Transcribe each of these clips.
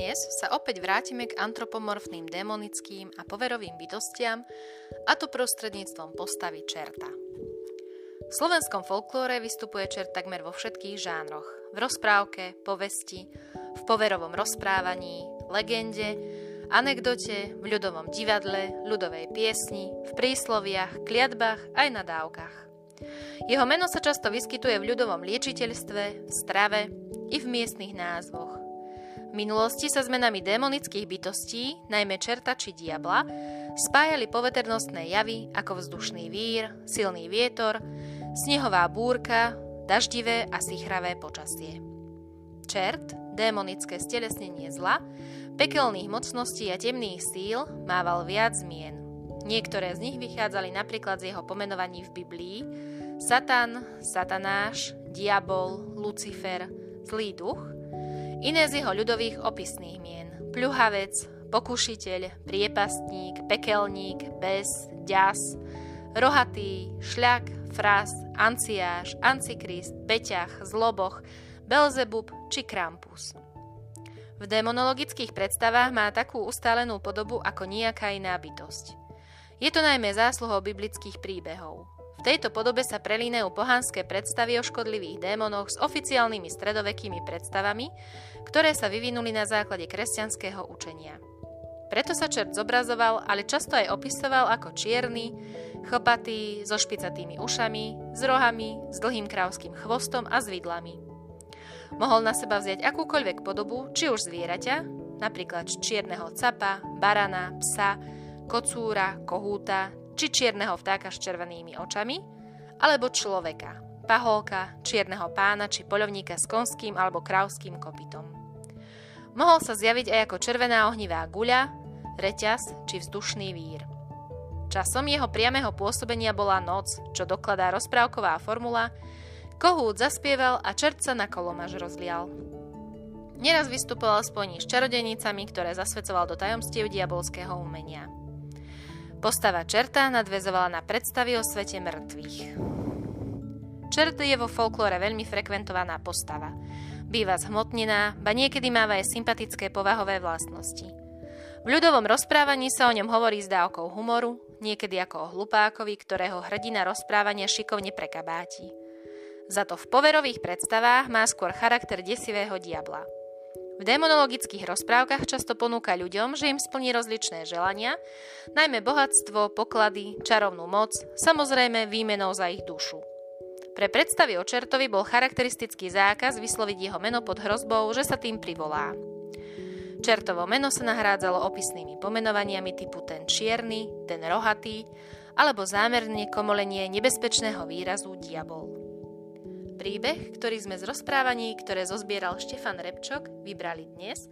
Dnes sa opäť vrátime k antropomorfným démonickým a poverovým bytostiam, a to prostredníctvom postavy čerta. V slovenskom folklóre vystupuje čert takmer vo všetkých žánroch. V rozprávke, povesti, v poverovom rozprávaní, legende, anekdote, v ľudovom divadle, ľudovej piesni, v prísloviach, kliatbách aj na dávkach. Jeho meno sa často vyskytuje v ľudovom liečiteľstve, v strave i v miestnych názvoch. Minulosti sa s menami démonických bytostí, najmä čerta či diabla, spájali poveternostné javy ako vzdušný vír, silný vietor, snehová búrka, daždivé a sichravé počasie. Čert, démonické stelesnenie zla, pekelných mocností a temných síl mával viac zmien. Niektoré z nich vychádzali napríklad z jeho pomenovaní v Biblii Satan, Satanáš, Diabol, Lucifer, zlý duch – Iné z jeho ľudových opisných mien. Pľuhavec, pokušiteľ, priepastník, pekelník, bes, ďas, rohatý, šľak, fras, anciáš, antikrist, beťach, zloboch, Belzebub či Krampus. V demonologických predstavách má takú ustálenú podobu ako nejaká iná bytosť. Je to najmä zásluhou biblických príbehov. V tejto podobe sa prelínajú pohanské predstavy o škodlivých démonoch s oficiálnymi stredovekými predstavami, ktoré sa vyvinuli na základe kresťanského učenia. Preto sa čert zobrazoval, ale často aj opisoval ako čierny, chlpatý, so špicatými ušami, s rohami, s dlhým krávským chvostom a s vidlami. Mohol na seba vziať akúkoľvek podobu, či už zvieraťa, napríklad čierneho capa, barana, psa, kocúra, kohúta či čierneho vtáka s červenými očami, alebo človeka, paholka, čierneho pána či poľovníka s konským alebo krávským kopytom. Mohol sa zjaviť aj ako červená ohnivá guľa, reťaz či vzdušný vír. Časom jeho priamého pôsobenia bola noc, čo dokladá rozprávková formula Kohút zaspieval a čert sa na kolomaž rozlial. Neraz vystupoval spojení s čarodenicami, ktoré zasvedcoval do tajomstiev diabolského umenia. Postava čerta nadvezovala na predstavy o svete mŕtvych. Čert je vo folklóre veľmi frekventovaná postava. Býva zhmotnená, ba niekedy máva aj sympatické povahové vlastnosti. V ľudovom rozprávaní sa o ňom hovorí s dávkou humoru, niekedy ako o hlupákovi, ktorého hrdina rozprávania šikovne prekabáti. Za to v poverových predstavách má skôr charakter desivého diabla – v demonologických rozprávkach často ponúka ľuďom, že im splní rozličné želania, najmä bohatstvo, poklady, čarovnú moc, samozrejme výmenou za ich dušu. Pre predstavy o čertovi bol charakteristický zákaz vysloviť jeho meno pod hrozbou, že sa tým privolá. Čertovo meno sa nahrádzalo opisnými pomenovaniami typu ten čierny, ten rohatý, alebo zámerne komolenie nebezpečného výrazu diabol. Príbeh, ktorý sme z rozprávaní, ktoré zozbieral Štefan Repčok, vybrali dnes,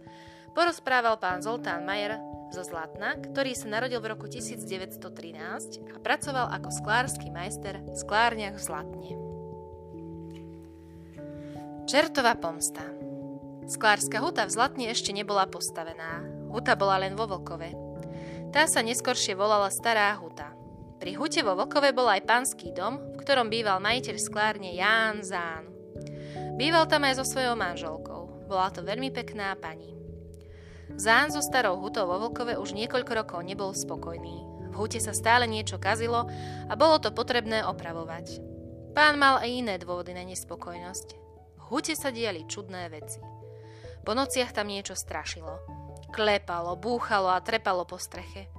porozprával pán Zoltán Majer zo Zlatna, ktorý sa narodil v roku 1913 a pracoval ako sklársky majster v sklárniach v Zlatne. Čertová pomsta Sklárska huta v Zlatne ešte nebola postavená. Huta bola len vo Vlkove. Tá sa neskoršie volala Stará huta. Pri hute vo Vlkove bol aj pánsky dom, v ktorom býval majiteľ sklárne Ján Zán. Býval tam aj so svojou manželkou. Bola to veľmi pekná pani. Zán so starou hutou vo Vlkove už niekoľko rokov nebol spokojný. V hute sa stále niečo kazilo a bolo to potrebné opravovať. Pán mal aj iné dôvody na nespokojnosť. Hute sa diali čudné veci. Po nociach tam niečo strašilo. Klepalo, búchalo a trepalo po streche.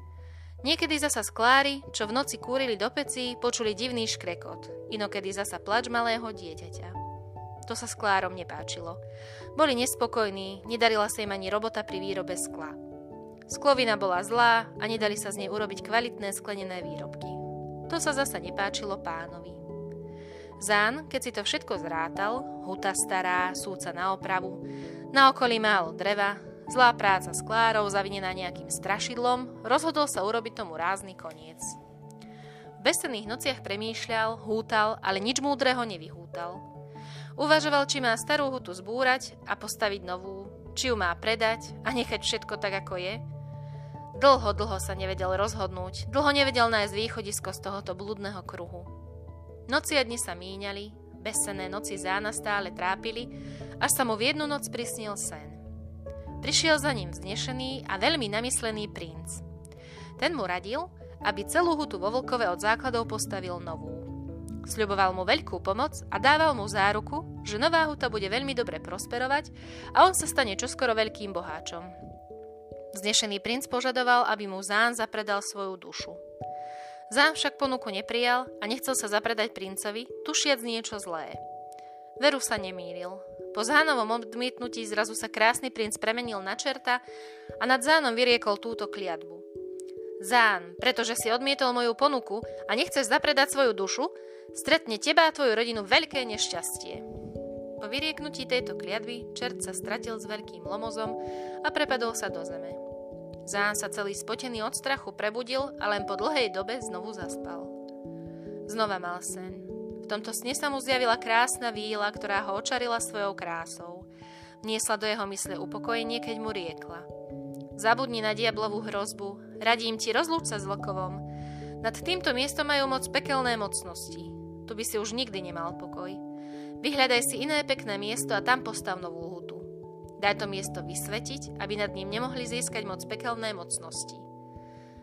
Niekedy zasa sklári, čo v noci kúrili do pecí, počuli divný škrekot, inokedy zasa plač malého dieťaťa. To sa sklárom nepáčilo. Boli nespokojní, nedarila sa im ani robota pri výrobe skla. Sklovina bola zlá a nedali sa z nej urobiť kvalitné sklenené výrobky. To sa zasa nepáčilo pánovi. Zán, keď si to všetko zrátal, huta stará, súca na opravu, na okolí málo dreva, Zlá práca s Klárou, zavinená nejakým strašidlom, rozhodol sa urobiť tomu rázny koniec. V besených nociach premýšľal, hútal, ale nič múdreho nevyhútal. Uvažoval, či má starú hutu zbúrať a postaviť novú, či ju má predať a nechať všetko tak, ako je. Dlho, dlho sa nevedel rozhodnúť, dlho nevedel nájsť východisko z tohoto blúdneho kruhu. Noci a dni sa míňali, besené noci zána stále trápili, až sa mu v jednu noc prisnil sen. prišiel za ním vznešený a veľmi namyslený princ. Ten mu radil, aby celú hutu vo Vlkove od základov postavil novú. Sľuboval mu veľkú pomoc a dával mu záruku, že nová huta bude veľmi dobre prosperovať a on sa stane čoskoro veľkým boháčom. Znešený princ požadoval, aby mu Zán zapredal svoju dušu. Zán však ponuku neprijal a nechcel sa zapredať princovi, tušiac niečo zlé. Veru sa nemýlil. Po Zánovom odmietnutí zrazu sa krásny princ premenil na čerta a nad Zánom vyriekol túto kliatbu. Zán, pretože si odmietol moju ponuku a nechceš zapredať svoju dušu, stretne teba a tvoju rodinu veľké nešťastie. Po vyrieknutí tejto kliatby čert sa stratil s veľkým lomozom a prepadol sa do zeme. Zán sa celý spotený od strachu prebudil a len po dlhej dobe znovu zaspal. Znova mal sen. V tomto sne sa mu zjavila krásna víla, ktorá ho očarila svojou krásou. Niesla do jeho mysle upokojenie, keď mu riekla. Zabudni na diablovú hrozbu, Radím ti, rozlúč sa s Vlkovom. Nad týmto miestom majú moc pekelné mocnosti. Tu by si už nikdy nemal pokoj. Vyhľadaj si iné pekné miesto a tam postav novú hutu. Daj to miesto vysvetiť, aby nad ním nemohli získať moc pekelné mocnosti.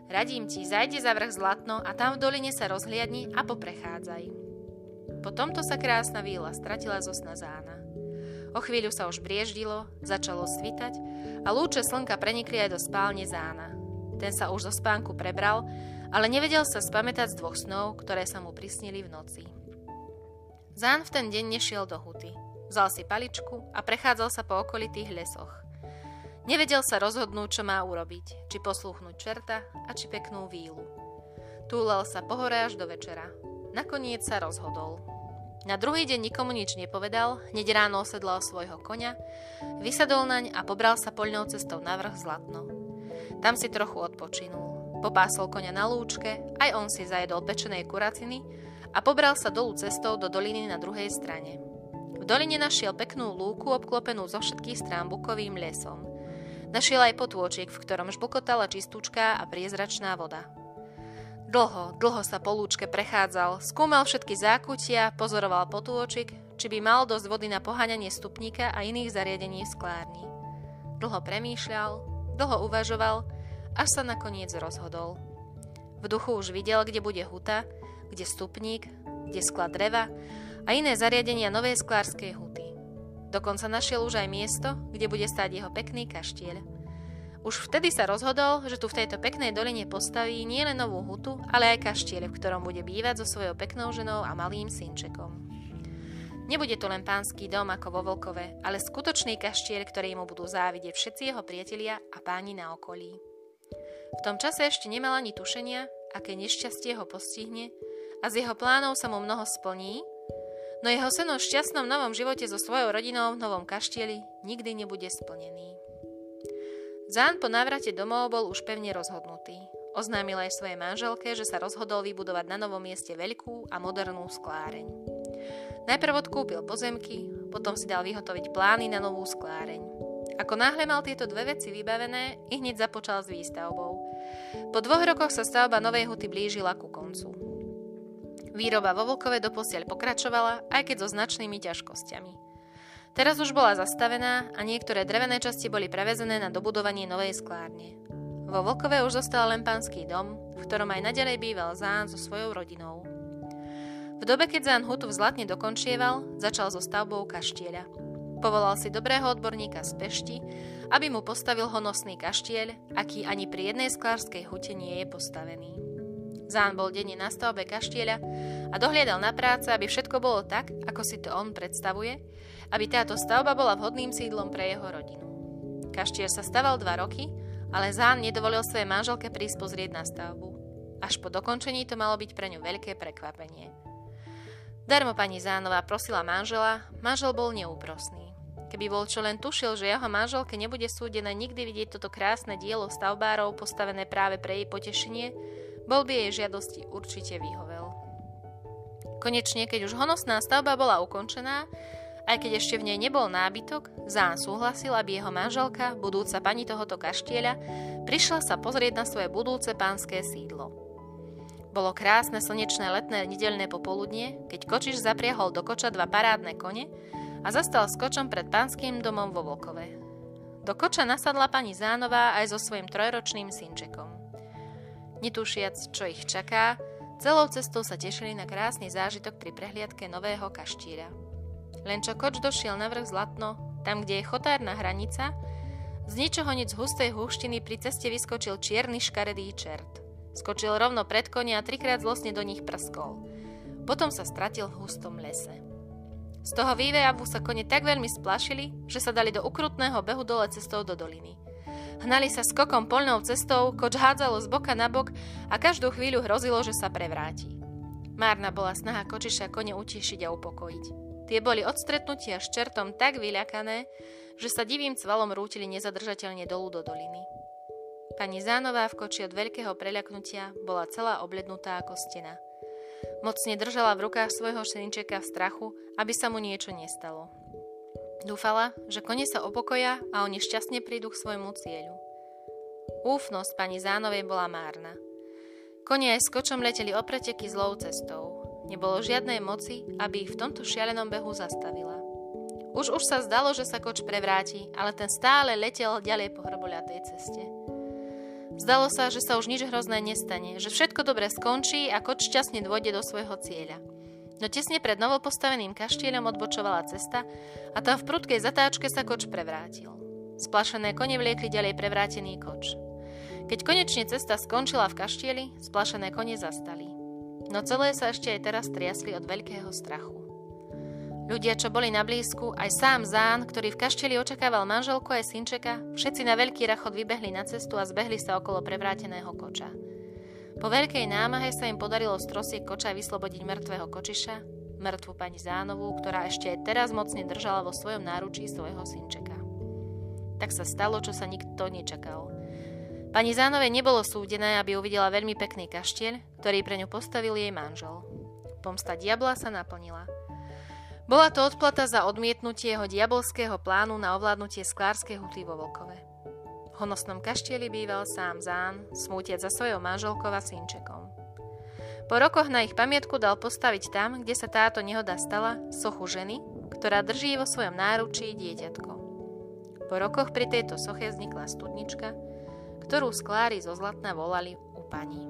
Radím ti, zajde za vrch Zlatno a tam v doline sa rozhliadni a poprechádzaj. Po tomto sa krásna víla stratila zo sna zána. O chvíľu sa už brieždilo, začalo svitať a lúče slnka prenikli aj do spálne zána. Ten sa už zo spánku prebral, ale nevedel sa spamätať z dvoch snov, ktoré sa mu prisnili v noci. Zán v ten deň nešiel do huty. Vzal si paličku a prechádzal sa po okolitých lesoch. Nevedel sa rozhodnúť, čo má urobiť, či poslúchnuť čerta a či peknú vílu. Túlal sa po hore až do večera. Nakoniec sa rozhodol. Na druhý deň nikomu nič nepovedal, hneď ráno osedlal svojho konia, vysadol naň a pobral sa poľnou cestou na vrch Zlatno. Tam si trochu odpočinul. Popásol koňa na lúčke, aj on si zajedol pečenej kuraciny a pobral sa dolu cestou do doliny na druhej strane. V doline našiel peknú lúku obklopenú zo všetkých strán bukovým lesom. Našiel aj potôčik, v ktorom žblkotala čistúčká a priezračná voda. Dlho, dlho sa po lúčke prechádzal, skúmal všetky zákutia, pozoroval potôčik, či by mal dosť vody na poháňanie stupníka a iných zariadení v sklárni. Dlho premýšľal, Dlho uvažoval, až sa nakoniec rozhodol. V duchu už videl, kde bude huta, kde stupník, kde sklad dreva a iné zariadenia novej sklárskej huty. Dokonca našiel už aj miesto, kde bude stáť jeho pekný kaštieľ. Už vtedy sa rozhodol, že tu v tejto peknej doline postaví nielen novú hutu, ale aj kaštieľ, v ktorom bude bývať so svojou peknou ženou a malým synčekom. Nebude to len pánsky dom ako vo Vlkove, ale skutočný kaštier, ktorý mu budú závidieť všetci jeho priatelia a páni na okolí. V tom čase ešte nemal ani tušenia, aké nešťastie ho postihne a z jeho plánov sa mu mnoho splní, no jeho sen o šťastnom novom živote so svojou rodinou v novom kaštieli nikdy nebude splnený. Zán po návrate domov bol už pevne rozhodnutý. Oznámil aj svojej manželke, že sa rozhodol vybudovať na novom mieste veľkú a modernú skláreň. Najprv odkúpil pozemky, potom si dal vyhotoviť plány na novú skláreň. Ako náhle mal tieto dve veci vybavené, i hneď započal s výstavbou. Po dvoch rokoch sa stavba novej huty blížila ku koncu. Výroba vo Vlkove doposiaľ pokračovala, aj keď so značnými ťažkosťami. Teraz už bola zastavená a niektoré drevené časti boli prevezené na dobudovanie novej sklárne. Vo Vlkove už zostal len pánsky dom, v ktorom aj nadalej býval Zán so svojou rodinou. V dobe, keď Zán hutu v Zlatne dokončieval, začal so stavbou kaštieľa. Povolal si dobrého odborníka z Pešti, aby mu postavil honosný kaštieľ, aký ani pri jednej sklárskej hute nie je postavený. Zán bol denne na stavbe kaštieľa a dohliadal na práce, aby všetko bolo tak, ako si to on predstavuje, aby táto stavba bola vhodným sídlom pre jeho rodinu. Kaštier sa staval dva roky, ale Zán nedovolil svojej manželke prísť pozrieť na stavbu. Až po dokončení to malo byť pre ňu veľké prekvapenie. Darmo pani Zánová prosila manžela, manžel bol neúprosný. Keby bol čo len tušil, že jeho manželke nebude súdené nikdy vidieť toto krásne dielo stavbárov postavené práve pre jej potešenie, bol by jej žiadosti určite vyhovel. Konečne, keď už honosná stavba bola ukončená, aj keď ešte v nej nebol nábytok, Zán súhlasil, aby jeho manželka, budúca pani tohoto kaštieľa, prišla sa pozrieť na svoje budúce pánske sídlo. Bolo krásne slnečné letné nedelné popoludnie, keď kočiš zapriahol do koča dva parádne kone a zastal s kočom pred pánským domom vo Vlkove. do koča nasadla pani Zánová aj so svojím trojročným synčekom. Netušiac, čo ich čaká, celou cestou sa tešili na krásny zážitok pri prehliadke nového kaštíra. Len čo koč došiel na vrch Zlatno, tam, kde je chotárna hranica, z ničoho nic hustej húštiny pri ceste vyskočil čierny škaredý čert. Skočil rovno pred konia a trikrát zlosne do nich prskol. Potom sa stratil v hustom lese. Z toho vývejavu sa kone tak veľmi splašili, že sa dali do ukrutného behu dole cestou do doliny. Hnali sa skokom polnou cestou, koč hádzalo z boka na bok a každú chvíľu hrozilo, že sa prevráti. Márna bola snaha kočiša kone utišiť a upokojiť. Tie boli od stretnutia s čertom tak vyľakané, že sa divým cvalom rútili nezadržateľne dolu do doliny. Pani Zánová v koči od veľkého preľaknutia bola celá oblednutá ako stena. Mocne držala v rukách svojho synčeka v strachu, aby sa mu niečo nestalo. Dúfala, že kone sa opokoja a oni šťastne prídu k svojmu cieľu. Úfnosť pani Zánovej bola márna. Kone aj s kočom leteli opreteky zlou cestou. Nebolo žiadnej moci, aby ich v tomto šialenom behu zastavila. Už už sa zdalo, že sa koč prevráti, ale ten stále letel ďalej po hrboľatej ceste. Zdalo sa, že sa už nič hrozné nestane, že všetko dobre skončí a koč šťastne dôjde do svojho cieľa. No tesne pred novopostaveným kaštieľom odbočovala cesta a tam v prudkej zatáčke sa koč prevrátil. Splašené kone vliekli ďalej prevrátený koč. Keď konečne cesta skončila v kaštieli, splašené kone zastali. No celé sa ešte aj teraz triasli od veľkého strachu. Ľudia, čo boli na blízku, aj sám Zán, ktorý v kašteli očakával manželku aj synčeka, všetci na veľký rachod vybehli na cestu a zbehli sa okolo prevráteného koča. Po veľkej námahe sa im podarilo z trosiek koča vyslobodiť mŕtvého kočiša, mŕtvu pani Zánovú, ktorá ešte aj teraz mocne držala vo svojom náručí svojho synčeka. Tak sa stalo, čo sa nikto nečakal. Pani Zánove nebolo súdené, aby uvidela veľmi pekný kaštieľ, ktorý pre ňu postavil jej manžel. Pomsta diabla sa naplnila – bola to odplata za odmietnutie jeho diabolského plánu na ovládnutie sklárskej huty vo Volkove. Honosnom kaštieli býval sám Zán, smútiac za svojou manželkou a synčekom. Po rokoch na ich pamiatku dal postaviť tam, kde sa táto nehoda stala, sochu ženy, ktorá drží vo svojom náručí dieťatko. Po rokoch pri tejto soche vznikla studnička, ktorú sklári zo Zlatna volali u paní.